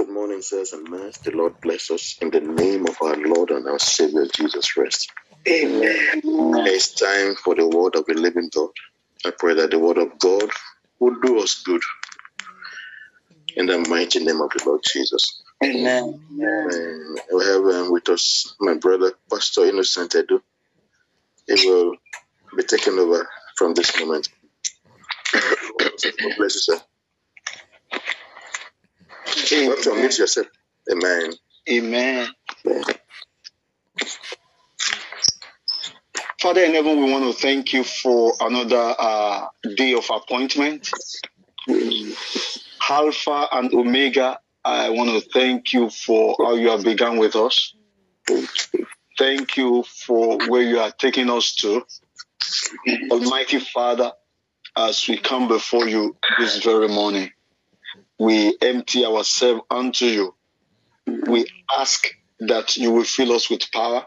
Good morning, sirs and men. The Lord bless us in the name of our Lord and our Savior Jesus Christ. Amen. It's time for the word of the living God. I pray that the word of God will do us good. In the mighty name of the Lord Jesus. Amen. Um, we have um, with us my brother, Pastor Innocent Edu. He will be taken over from this moment. God bless you, sir. You have to unmute yourself. Amen. Amen. Father in heaven, we want to thank you for another uh, day of appointment. Alpha and Omega, I want to thank you for how you have begun with us. Thank you for where you are taking us to. Almighty Father, as we come before you this very morning, we empty ourselves unto you. We ask that you will fill us with power.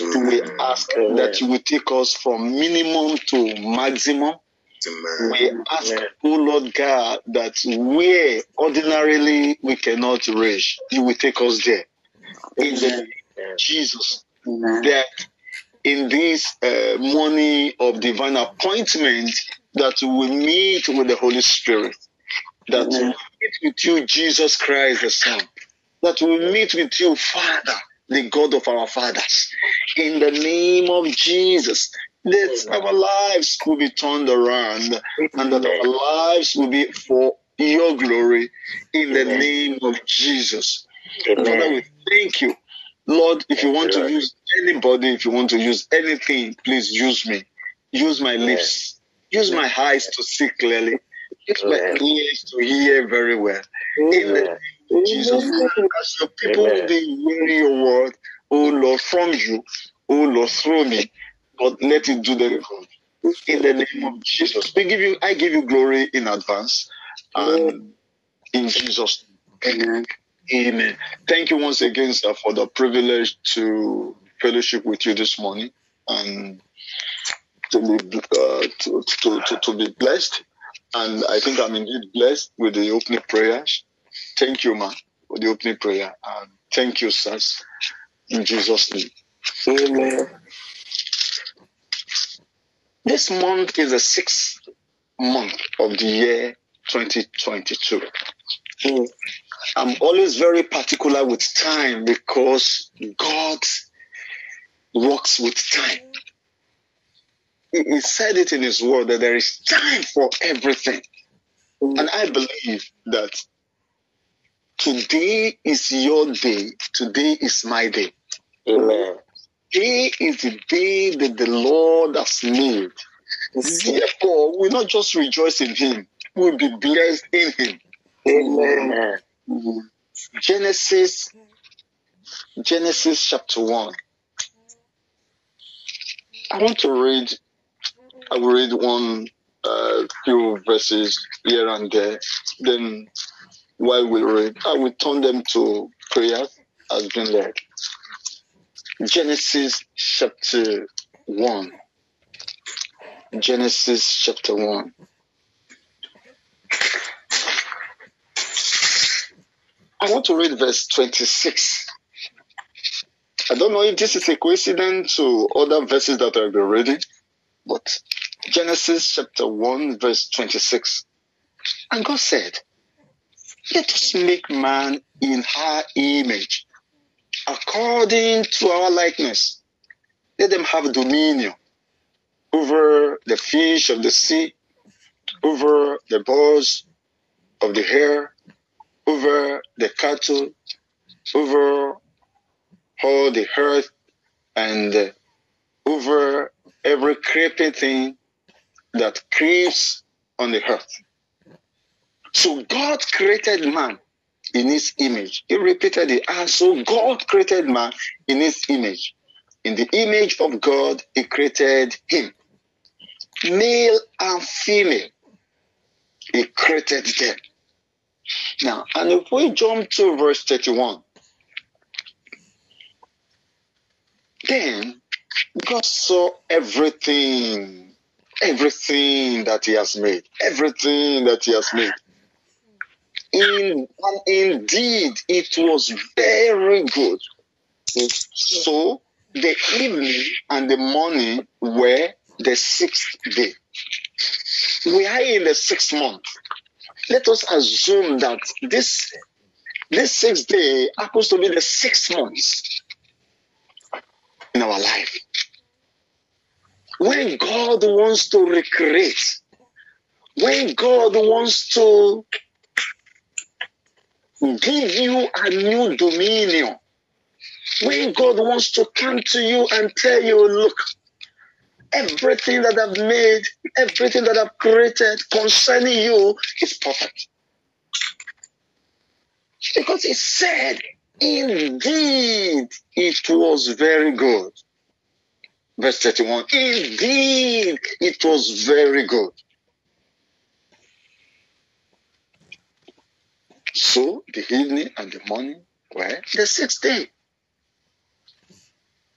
We ask that you will take us from minimum to maximum. Amen. We ask, oh Lord God, that where ordinarily we cannot reach, you will take us there. In the Jesus, that in this uh, morning of divine appointment, that we meet with the Holy Spirit, that we meet with you, Jesus Christ, the Son, that we meet with you, Father, the God of our fathers. In the name of Jesus, that our lives will be turned around and that our lives will be for your glory in the name of Jesus. Father, we thank you. Lord, if you want to use anybody, if you want to use anything, please use me. Use my lips. Use my eyes to see clearly. Use my ears to hear very well. In the name of Jesus, as your people will be hearing your word, oh Lord, from you, oh Lord, through me, but let it do the good. In the name of Jesus, we give you, I give you glory in advance, and in Jesus' name. Amen. Amen. Thank you once again, sir, for the privilege to fellowship with you this morning and to be uh, to, to, to, to be blessed. And I think I'm indeed blessed with the opening prayer. Thank you, man, for the opening prayer. And thank you, sirs, in Jesus' name. Amen. This month is the sixth month of the year 2022. Mm. I'm always very particular with time because God works with time. He said it in His word that there is time for everything. Mm. And I believe that today is your day, today is my day. Amen. Today is the day that the Lord has made. Mm. Therefore, we not just rejoice in Him, we'll be blessed in Him. Amen. Genesis, Genesis chapter 1. I want to read, I will read one uh, few verses here and there. Then, while we read, I will turn them to prayer as been led. Genesis chapter 1. Genesis chapter 1. I want to read verse 26. I don't know if this is a coincidence to other verses that I've been reading, but Genesis chapter 1, verse 26. And God said, Let us make man in our image, according to our likeness. Let them have dominion over the fish of the sea, over the birds of the air, over the cattle, over all the earth, and over every creeping thing that creeps on the earth. So God created man in his image. He repeated it. And so God created man in his image. In the image of God, he created him. Male and female, he created them. Now, and if we jump to verse 31, then God saw everything, everything that He has made, everything that He has made. in and indeed it was very good. So the evening and the morning were the sixth day. We are in the sixth month. Let us assume that this this sixth day happens to be the sixth month in our life. When God wants to recreate, when God wants to give you a new dominion, when God wants to come to you and tell you, look, everything that I've made, everything that I've created concerning you is perfect. Because he said, indeed, it was very good. Verse 31, indeed, it was very good. So the evening and the morning were the sixth day.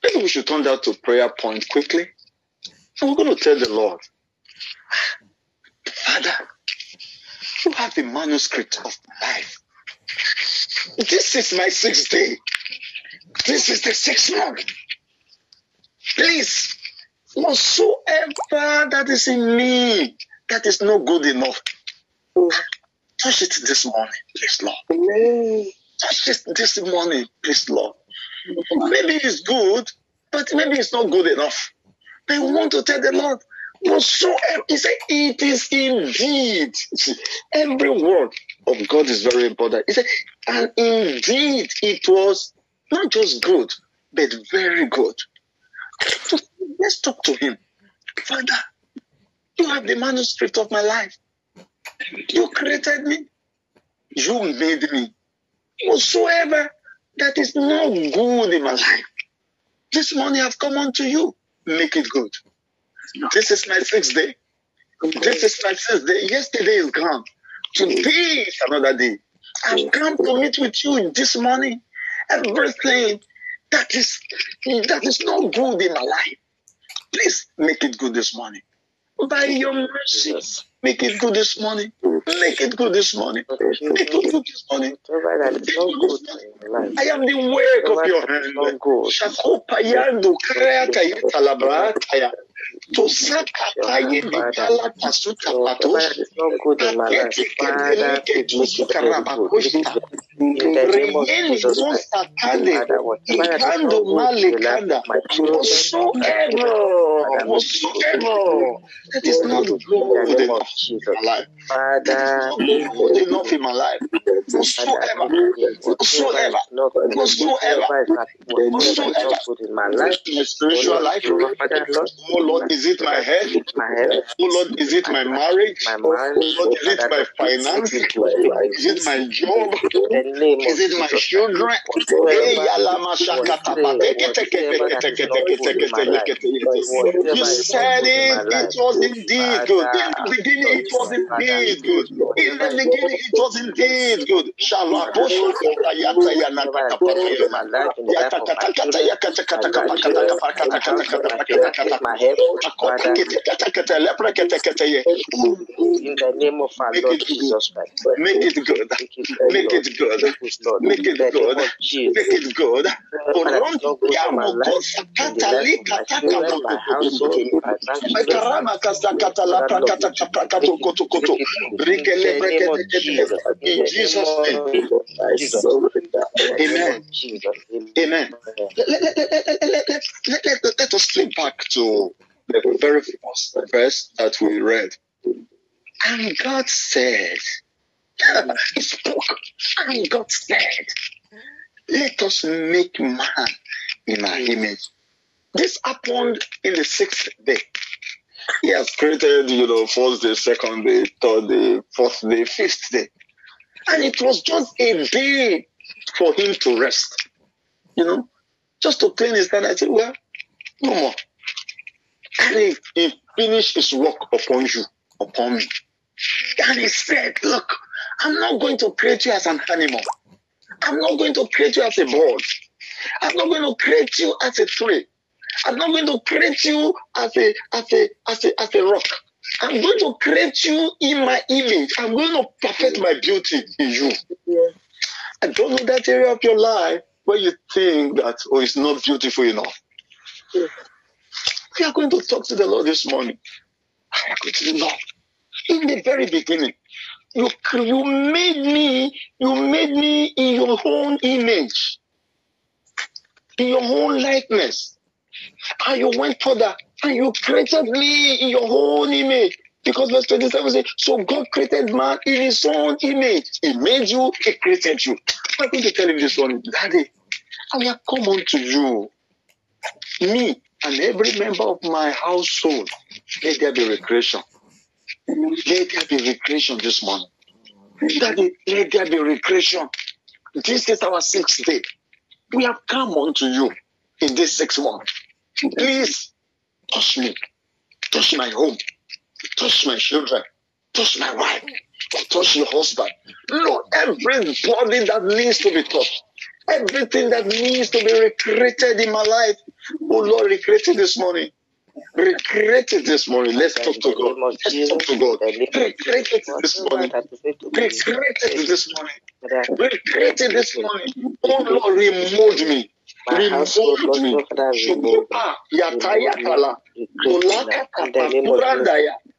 Maybe we should turn that to prayer point quickly. And we're going to tell the Lord, Father, you have the manuscript of life. This is my sixth day. This is the sixth month. Please, whatsoever that is in me that is not good enough, touch it this morning, please, Lord. Touch it this morning, please, Lord. Maybe it's good, but maybe it's not good enough. They want to tell the Lord, whatsoever, he said, it is indeed. Every word of God is very important. He said, and indeed it was not just good, but very good. Let's talk to him. Father, you have the manuscript of my life. You created me. You made me. Whatsoever that is not good in my life, this morning I've come unto you. Make it good. This is my sixth day. This is my sixth day. Yesterday is gone. Today is another day. I've come to meet with you this morning. Everything that is that is not good in my life, please make it good this morning. By your mercy, make it good this morning. Make it good this morning. Make it good this morning. I am the work of your hand. to set Akaye Nidala Pasuka Patos, Remain constant that is not good. enough in my life. That is not good enough in my life. Whatsoever, whatsoever, whatsoever, whatsoever, whatsoever, in my spiritual life, more Lord. Is it my head? Oh Lord, is it my marriage? Oh Lord, is it my finance? Is it my job? Is it my children? Hey, yalama shakata You said it, it was indeed good. In the beginning, it was indeed good. In the beginning, it was indeed good. In the name of our Lord Jesus Christ. Make it good. Make it good. Make it good. Make it good. In Jesus' name. Amen. Amen. Let, let, let, let, let, let, let, let us slip back to the very first verse that we read. And God said, He spoke, and God said, Let us make man in our image. This happened in the sixth day. He has created, you know, first day, second day, third day, fourth day, fifth day. And it was just a day for him to rest. You know, just to clean his hand. I said, Well, no more. And he, he finished his work upon you, upon me. And he said, Look, I'm not going to create you as an animal. I'm not going to create you as a bird. I'm not going to create you as a tree. I'm not going to create you as a as a as a as a rock. I'm going to create you in my image. I'm going to perfect my beauty in you. Yeah. I don't know that area of your life where you think that, oh, it's not beautiful enough. Yeah. We are going to talk to the Lord this morning. I are going to say, Lord, in the very beginning, you, you made me, you made me in your own image, in your own likeness. And you went further and you created me in your own image. Because verse 27 says, So God created man in his own image. He made you, he created you. I'm going to tell you this one, Daddy. I have come unto you, me and every member of my household. Let there be recreation. Let there be recreation this morning. Let there be recreation. This is our sixth day. We have come unto you in this sixth month. Please touch me, touch my home, touch my children, touch my wife, touch your husband. Lord, everybody that needs to be touched, everything that needs to be recreated in my life, oh Lord, recreate it this morning. Recreate it this morning. Let's talk to God. Let's talk to God. Recreate it this morning. Recreate it this morning. Recreate it this morning. Oh Lord, remold me. Remold me. Shukupa, yatayakala, kulaka kapa, kurandaya.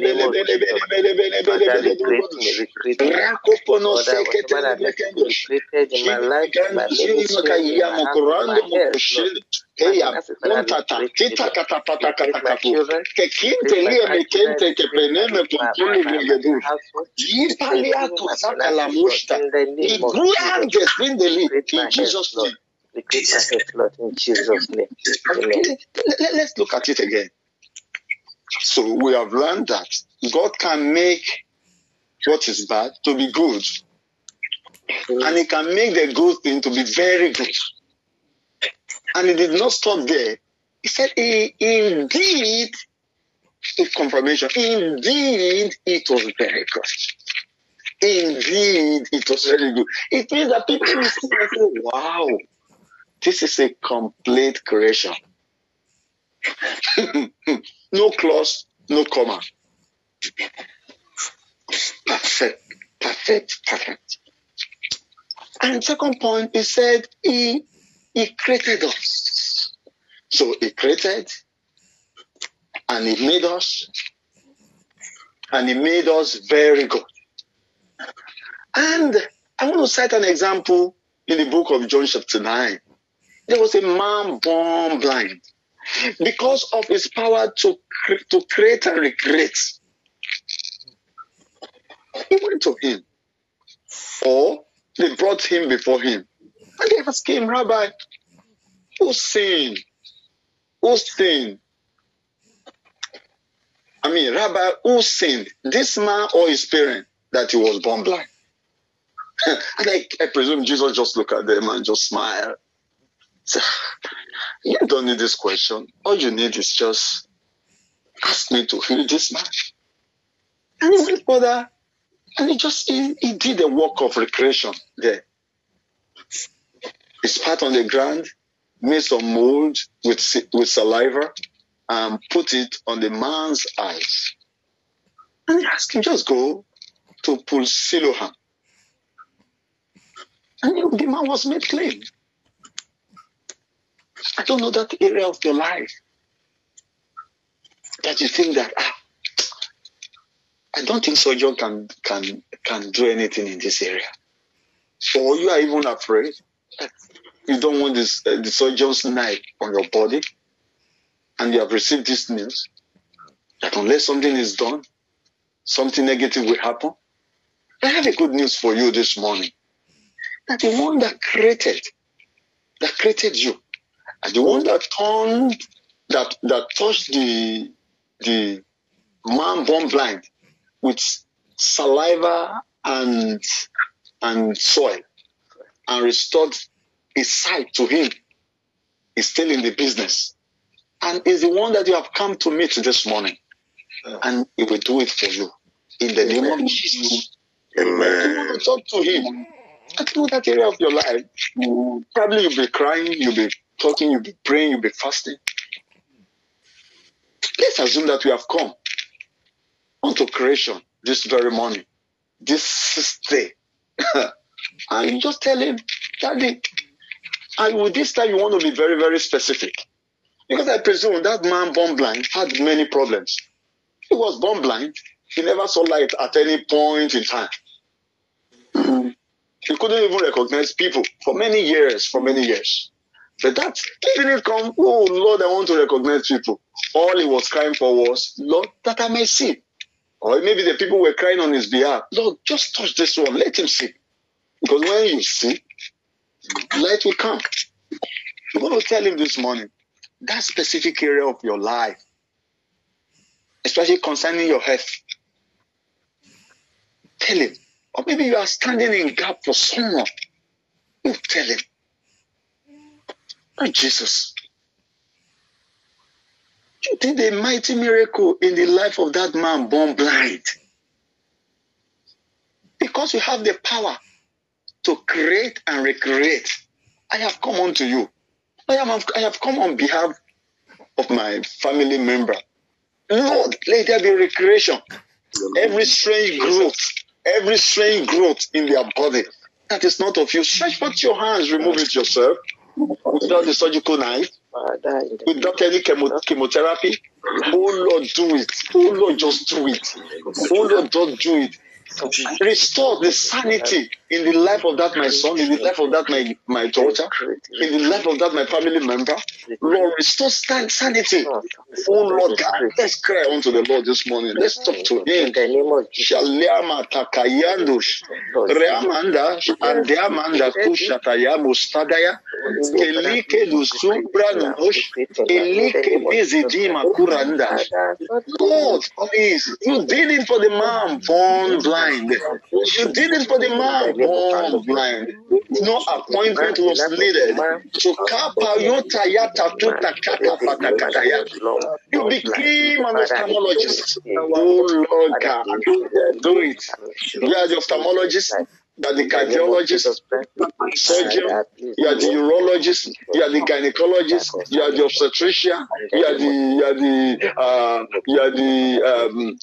Libada bada blagado shlekete lebregedo glubregodo. Kapata kata labrakoto yubregodo. Limukuramo kushinda ramakata badokoto. Libregedegedo. Manda badiga labragado. Librakata labrakata labrakato. Jesus' name. In Jesus' name. Let's look at it again. So we have learned that God can make what is bad to be good. And he can make the good thing to be very good. And he did not stop there. He said, indeed, a confirmation, indeed, it was very good. Indeed, it was very good. It means that people will see and say, wow, this is a complete creation. no clause, no comma. Perfect, perfect, perfect. And second point, he said he he created us. So he created and he made us and he made us very good. And I want to cite an example in the book of John chapter 9. There was a man born blind because of his power to, to create and recreate. He went to him, or they brought him before him, and they asked him, Rabbi, who sinned? Who sinned? I mean, Rabbi, who sinned? This man or his parent that he was born blind? and I, I presume Jesus just looked at them and just smiled. You don't need this question. All you need is just ask me to heal this man. And he went further and he just he, he did a work of recreation there. He spat on the ground, made some mold with, with saliva, and put it on the man's eyes. And he asked him, just go to pull Siloam. And the man was made clean. I don't know that area of your life that you think that ah, I don't think surgeon can can can do anything in this area, or you are even afraid you don't want this uh, the surgeon's knife on your body, and you have received this news that unless something is done, something negative will happen. I have a good news for you this morning. That the one that created, that created you, and the one that turned, that that touched the the man born blind with saliva and and soil and restored his sight to him. He's still in the business. And is the one that you have come to meet this morning. And he will do it for you. In the name of Jesus. Amen. You want to talk to him. I know that area of your life. Probably you'll be crying, you'll be talking, you'll be praying, you'll be fasting. Let's assume that we have come onto creation this very morning, this day. and just tell him, Daddy, and with this time you want to be very, very specific. Because I presume that man born blind had many problems. He was born blind. He never saw light at any point in time. Hmm. He couldn't even recognize people for many years, for many years. But that didn't come, oh Lord, I want to recognize people. All he was crying for was, Lord, that I may see. Or maybe the people were crying on his behalf. Lord, just touch this one, let him see. Because when you see, light will come. You're going to tell him this morning that specific area of your life, especially concerning your health. Tell him. Or maybe you are standing in gap for someone. You tell him. Oh, Jesus. You did a mighty miracle in the life of that man born blind. Because you have the power to create and recreate. I have come unto you. I have, I have come on behalf of my family member. Lord, let there be recreation. Every strange growth, every strange growth in their body that is not of you, stretch forth your hands, remove it yourself without the surgical knife, without any chemo- chemotherapy. Oh Lord, do it. Oh Lord, just do it. Oh Lord, just do it. Restore the sanity in the life of that my son, in the life of that my, my daughter, in the life of that my family member. Lord, restore san- sanity. Oh Lord God, let's cry unto the Lord this morning. Let's talk to Him. Shalema takayandush, reamanda, andeamanda kushataya mustadaya, kelike lusubra nush, elike bizidima kuranda. Lord, please, you did it for the man born blind. You did it for the man born blind. No appointment was needed. Patakataya. You became an ophthalmologist. Oh Lord God, do it. You are the ophthalmologist. Are the cardiologist, surgeon, you are the urologist, you are the gynecologist, you are the obstetrician, you are the you are the uh, you are the um,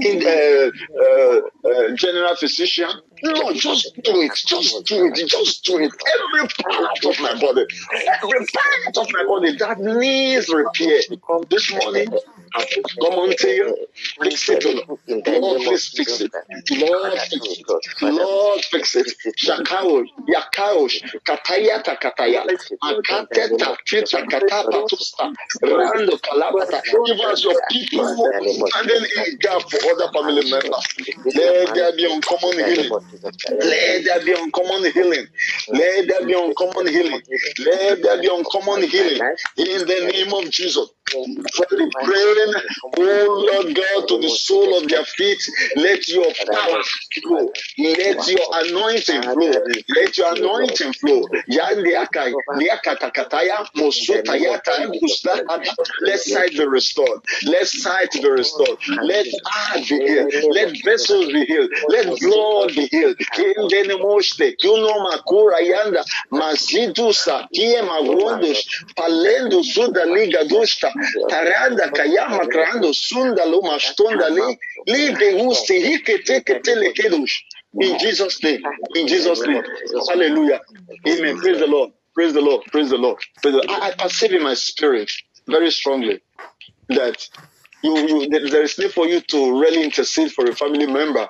in, uh, uh, uh, general physician. No, just do it. Just do it. Just do it. Every part of my body, every part of my body that needs repair. This morning, come unto you. Fix it, Lord. Please fix it. Lord, fix it. Lord, fix it. Shakao, Katayata Kataya, Akateta, Tita Katapa Tusta, Rando Kalabata. Give us your people standing in gap for other family members. Let there be uncommon healing. Let there be uncommon healing. Let there be uncommon healing. Let there be uncommon healing. In the name of Jesus. From praying, oh Lord God, to the sole of their feet, let your power flow. Let your anointing flow. Let your anointing flow. Let sight be restored. Let sight be restored. Let heart be healed. Let vessels be healed. Let blood be healed. Masidusa, Kiema Wondus, Palendo Suda Liga Dusta, Taranda Kayama Krando Sunda Luma Li, Libe Usti, Hikete Ketele Kedush. In Jesus' name. In Jesus' name. Hallelujah. Amen. Praise the Lord. Praise the Lord. Praise the Lord. Praise the Lord. I, I perceive in my spirit very strongly that you, you there- is need for you to really intercede for a family member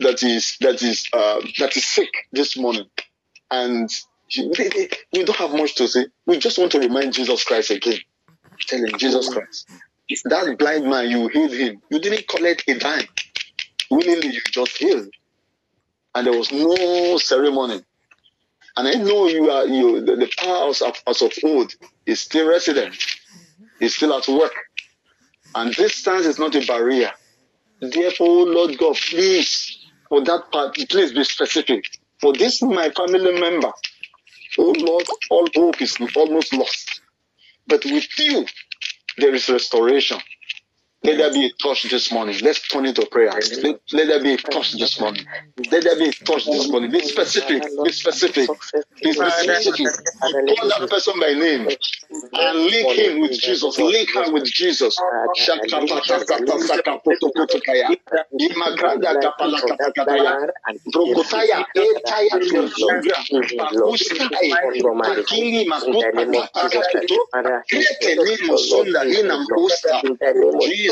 that is that is uh, that is sick this morning, and we don't have much to say. We just want to remind Jesus Christ again. Tell him Jesus Christ. That blind man, you healed him. You didn't collect a dime. Willingly, you just healed, and there was no ceremony. And I know you are you. The, the power as of, as of old is still resident. Is still at work, and distance is not a barrier. Therefore, oh Lord God, please, for that part, please be specific. For this, my family member, oh Lord, all hope is almost lost. But with you, there is restoration. Let there be a touch this morning. Let's turn into prayer. Let, let there be a touch this morning. Let there be a touch this morning. Be specific. Be specific. Be specific. Call that person by name and link him with Jesus. Link her with Jesus. Jesus.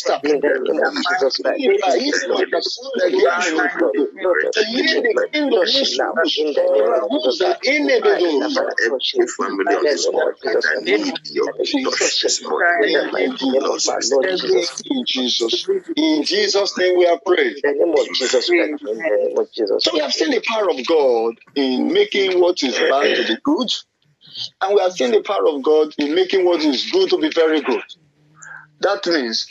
dusta, In the name of Jesus Christ. libra, isma, kasunda, gianu, Tayende, kindo, nishu, raguza, inebedo, Every family on this altar that need your touch this morning. In the name of our Lord Jesus. in Jesus. In Jesus' name we are praying. In the name of Jesus Christ. In the name of Jesus. So we have seen the power of God in making what is bad to be good, and we have seen the power of God in making what is good to be very good. That means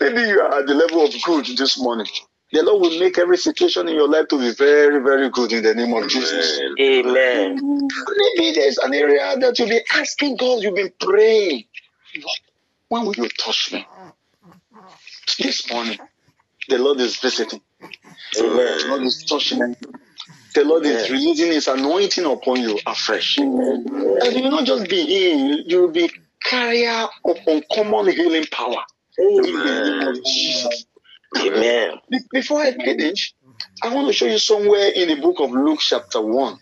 maybe you are at the level of good this morning. The Lord will make every situation in your life to be very, very good in the name of Jesus. Amen. Maybe there's an area that you've been asking God, you've been praying. Lord, when will you touch me? This morning, the Lord is visiting. The Lord is touching you. The Lord is releasing His anointing upon you afresh. And you will not just be healed, you will be carrier of uncommon healing power. Amen. Be- Before I finish, I want to show you somewhere in the book of Luke, chapter 1.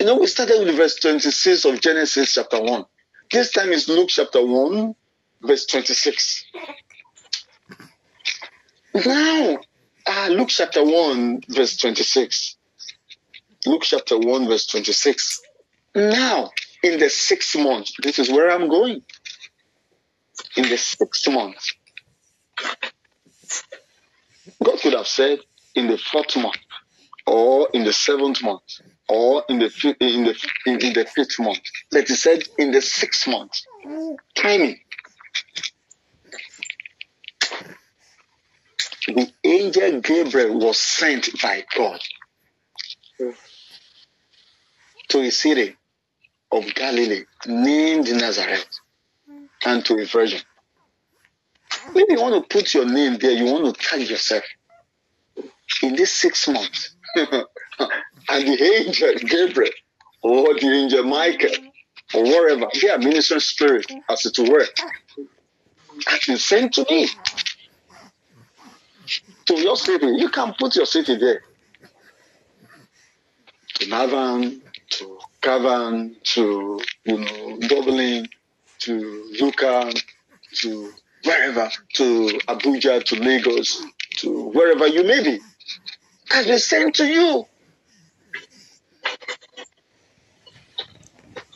You know, we started with verse 26 of Genesis, chapter 1. This time is Luke, chapter 1, verse 26. Now, uh, Luke, chapter 1, verse 26. Luke, chapter 1, verse 26. Now, in the sixth month, this is where I'm going. In the sixth month, God could have said in the fourth month, or in the seventh month, or in the in the in, in the fifth month. But He said in the sixth month. Timing. The angel Gabriel was sent by God to a city of Galilee named Nazareth and to a virgin. Maybe you want to put your name there, you want to tag yourself. In this six months, and the angel Gabriel or the angel Michael or wherever, their ministering spirit, as it were, has been sent to me. To your city. You can put your city there. To Navan, to Cavan, to you know, Dublin, to Lucan, to wherever, to Abuja, to Lagos, to wherever you may be, has been sent to you.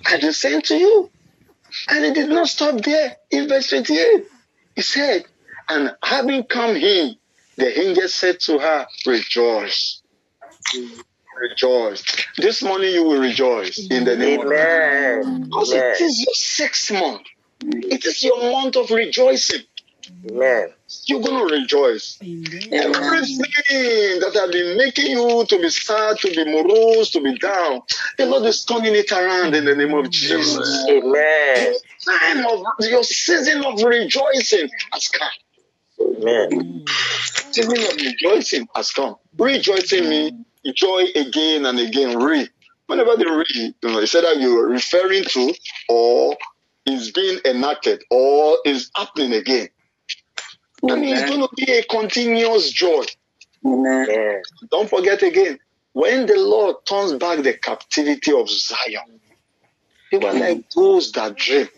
Has been sent to you. And it did not stop there. In verse 28, he said, And having come in, the angel said to her, Rejoice. Rejoice. This morning you will rejoice in the name of Amen. Because it is your sixth month. It is your month of rejoicing. Amen. You're going to rejoice. Everything that has been making you to be sad, to be morose, to be down, the Lord is turning it around in the name of Jesus. Amen. Your Time of your season of rejoicing has come. Amen. Season of rejoicing has come. Rejoicing means joy again and again. Re. Whenever they read, you know, it's either you're referring to or is being enacted or is happening again. I mean, it's going to be a continuous joy. Amen. Don't forget again, when the Lord turns back the captivity of Zion, they were like those that dream.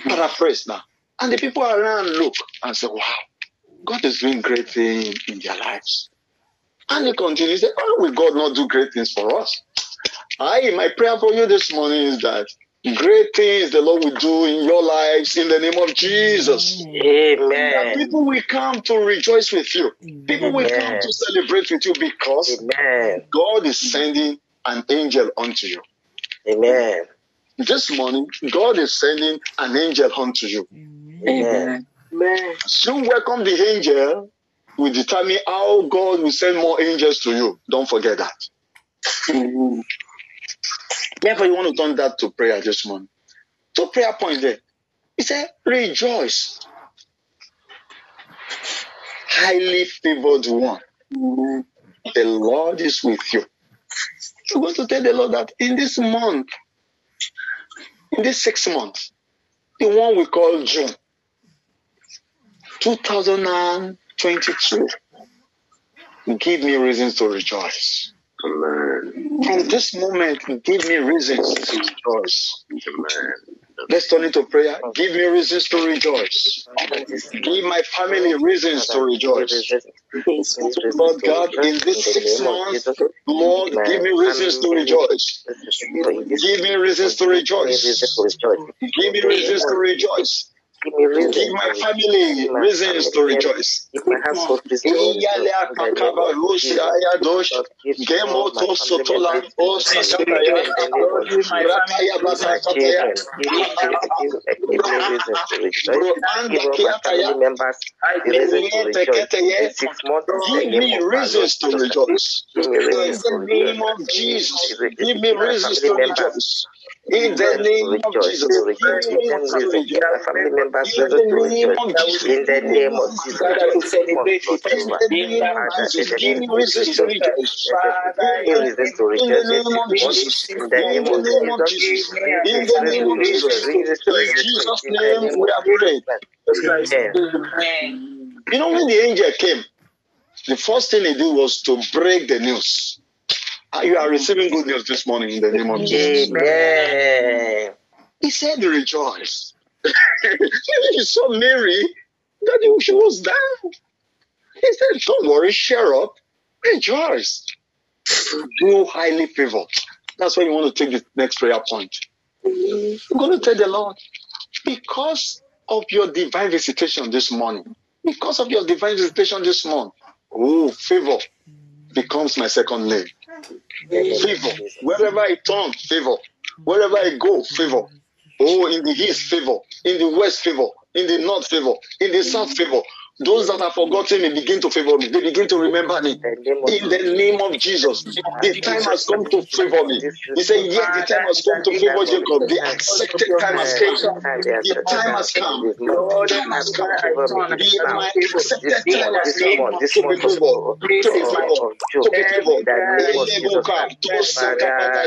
Paraphrase now. And the people around look and say, wow, God is doing great things in their lives. And he continues, say, why will God not do great things for us? I, my prayer for you this morning is that great things the Lord will do in your lives in the name of Jesus. Amen. That people will come to rejoice with you. People will come to celebrate with you because Amen. God is sending an angel unto you. Amen. This morning, God is sending an angel unto you. Amen. As you welcome the angel, will determine how God will send more angels to you. Don't forget that. Mm-hmm. Therefore, you want to turn that to prayer this morning. Two prayer points there. He said, Rejoice. Highly favored one. Mm-hmm. The Lord is with you. You're going to tell the Lord that in this month, in this six months, the one we call June, 2022, give me reasons to rejoice. Amen. From this moment, give me reasons to rejoice. Amen. Let's turn into prayer. Give me reasons to rejoice. Give my family reasons to rejoice. Lord God, in this six months, Lord, give me reasons to rejoice. Give me reasons to rejoice. Give me reasons to rejoice. Give me reason. Give my family reasons to rejoice. Give my household reason to Iyale akakaba rusi ayadosh, gemo to sotola, o sisataya, rakaya basataya, bro members Niente keteye, six. Give me reasons to rejoice. Give me In reasons to the name rejoice. of Jesus, give me reasons to rejoice. In the name of Jesus. My family members In the name of Jesus, In the name of Jesus, Gather to celebrate In the name of Jesus, to In the name of Jesus, In the name in the name of Jesus, in the name of Jesus, in Jesus' name we are praying. Amen. You know, when the angel came, the first thing he did was to break the news. Ah, You are receiving good news this morning in the name of Jesus. Amen. He said, Rejoice. he saw Mary that she was down. He said, Don't worry, cheer up, rejoice. You highly favored. That's why you want to take the next prayer point. You're going to tell the Lord, because of your divine visitation this morning, because of your divine visitation this morning, oh, favor becomes my second name. Favor. Wherever I turn, favor. Wherever I go, favor. Oh, in the east, favor. In the west, favor. In the north, favor. In the south, favor. Those that have forgotten me begin to favor me. They begin to remember me. In the name of Jesus, the time has come to favor me. He said, Yes, the time has come to favor Jacob. The accepted time has come. The time has come. The time has come. The my accepted time has come to be favored. To be favored. To be favored. Eleboka, tosaka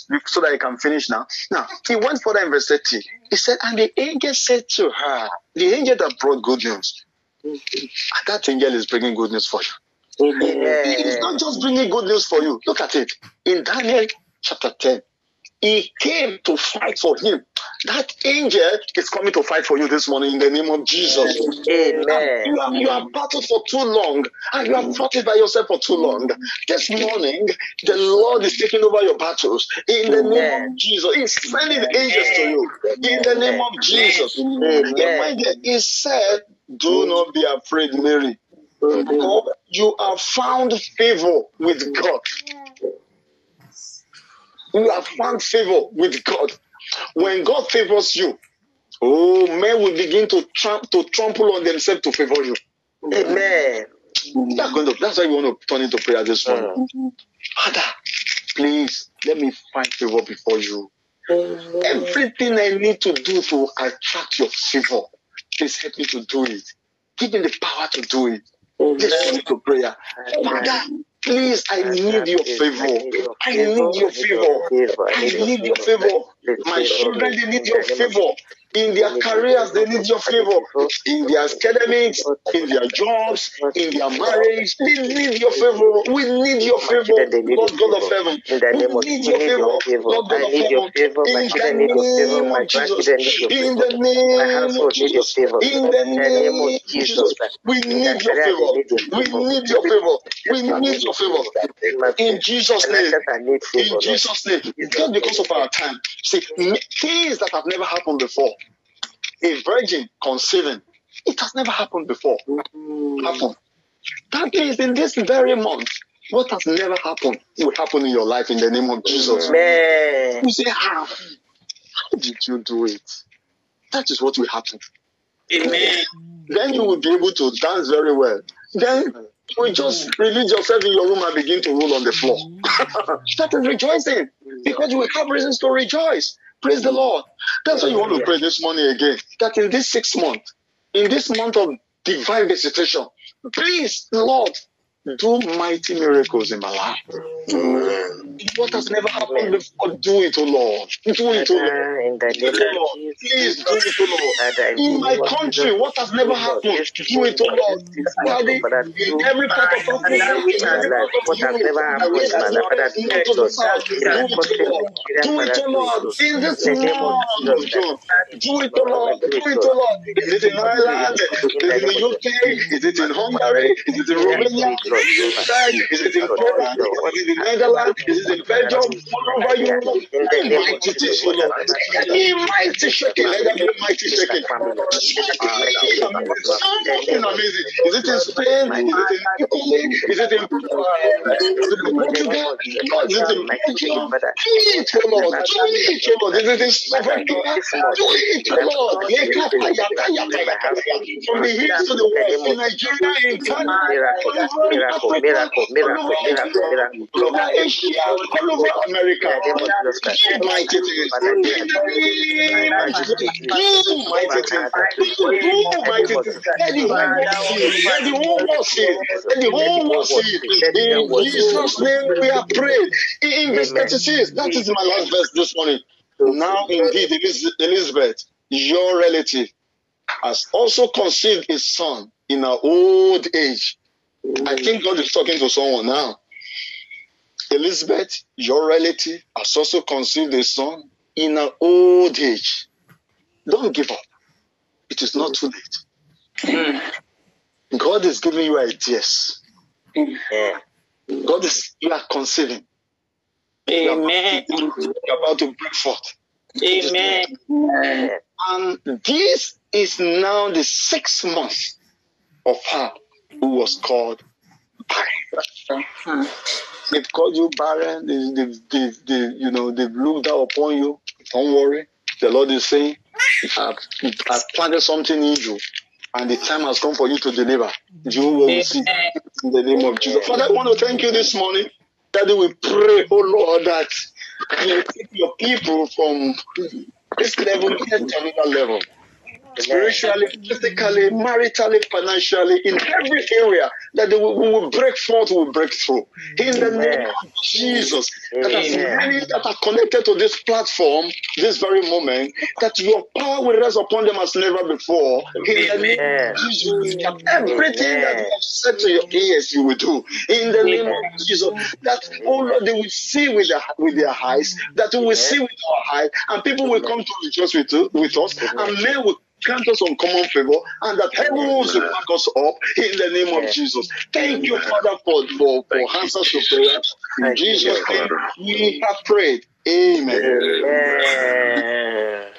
so that I can finish now. Now, he went further in verse 30. He said, And the angel said to her, The angel that brought good news, that angel is bringing good news for you. He is not just bringing good news for you. Look at it. In Daniel chapter 10, he came to fight for him. That angel is coming to fight for you this morning in the name of Jesus. Amen. You have, you have battled for too long and you have mm. fought it by yourself for too long. This morning, the Lord is taking over your battles in the name of Jesus. He's sending angels to you in the name of Jesus. Amen. When he said, Do not be afraid, Mary. For you have found favor with God. You have found favor with God. When God favors you, oh, men will begin to, tramp, to trample on themselves to favor you. Amen. That's, going to, that's why you want to turn into prayer this morning. Mm. Father, please let me find favor before you. Everything I need to do to attract your favor, please help me to do it. Give me the power to do it. Let's go to prayer. Father, Please, I need your favor. I need your favor. I need your favor. My children, they need your favor. In their careers, they need your favor. In their academics, in their jobs, in their marriage, they need your favor. We need your favor, Lord God of heaven. We need your favor, Lord God of heaven. In the name of Jesus. In the name of Jesus. In the name of Jesus. We need your favor. We need your favor. We need your favor. In Jesus' name. In Jesus' name. Not because of our time. See, things that have never happened before. A virgin conceiving. It has never happened before. Mm. Happen. That means in this very month, what has never happened will happen in your life in the name of Jesus. Amen. You say, how? How did you do it? That is what will happen. Amen. Then you will be able to dance very well. Then you just release yourself in your room and begin to roll on the floor. Mm-hmm. that is rejoicing because you will have reasons to rejoice. Praise the Lord. That's why you want to pray this morning again. That in this six month, in this month of divine visitation, please, Lord, do mighty miracles in my life. What has never happened before, do it, O Lord. Do it, O Lord. Please do it, O Lord. In my country, what has never happened, do it, O Lord. Daddy, in every part of Africa, in every part of what has never happened, do it, O Lord. Do it, O Lord. In this month do it, O Lord. Do it, O Lord. Is it in Ireland? Is it in the UK? Is it in Hungary? Is it in Romania? Is it in Poland? Is it in Netherlands? Is it in Belgium? Wherever you are, mighty Lord. Mighty mighty. Something amazing. Is it in Spain? Is it in Italy? Is it in Portugal? Is it in Belgium? Do it, Lord. Do it, Lord. Is it in Slovakia? Do it, Lord. From the hills to the west, in Nigeria, in Canada, miracle, miracle, miracle, miracle, miracle. All over Asia, all over America. Mighty things. Mighty things. Mighty things. Let the whole world see it. Let the whole world see it. Let the whole world see it. In Jesus' name we are praying. In verse 36, that is my last verse this morning. Now indeed, Elizabeth, your relative, has also conceived a son in her old age. I think God is talking to someone now. Elizabeth, your relative, has also conceived a son in her old age. Don't give up. It is not too late. Hmm. God is giving you ideas. Hmm. God is, you are conceiving. Amen. You are about to break forth. Amen. And this is now the sixth month of her who was called barren. They've called you barren. They, they, they, they, you know, they've looked down upon you. Don't worry. The Lord is saying, I've, I've planted something in you, and the time has come for you to deliver. You will see in the name of Jesus. Father, I want to thank you this morning that we pray, oh Lord, that you take your people from this level to another level spiritually, physically, maritally, financially, in every area that they will, we will break forth, we will break through. In the name of Jesus, that as many that are connected to this platform, this very moment, that your power will rest upon them as never before. In the name of Jesus, that everything that you have said to your ears, you will do. In the name of Jesus, that oh Lord, they will see with their with their eyes, that we will see with our eyes, and people will come to rejoice with, with us, and men will grant us uncommon favor, and that heavens will back us up in the name of Jesus. Thank you, Father, for, for, for answers to prayer. In Jesus' name, we have prayed. Amen. Amen.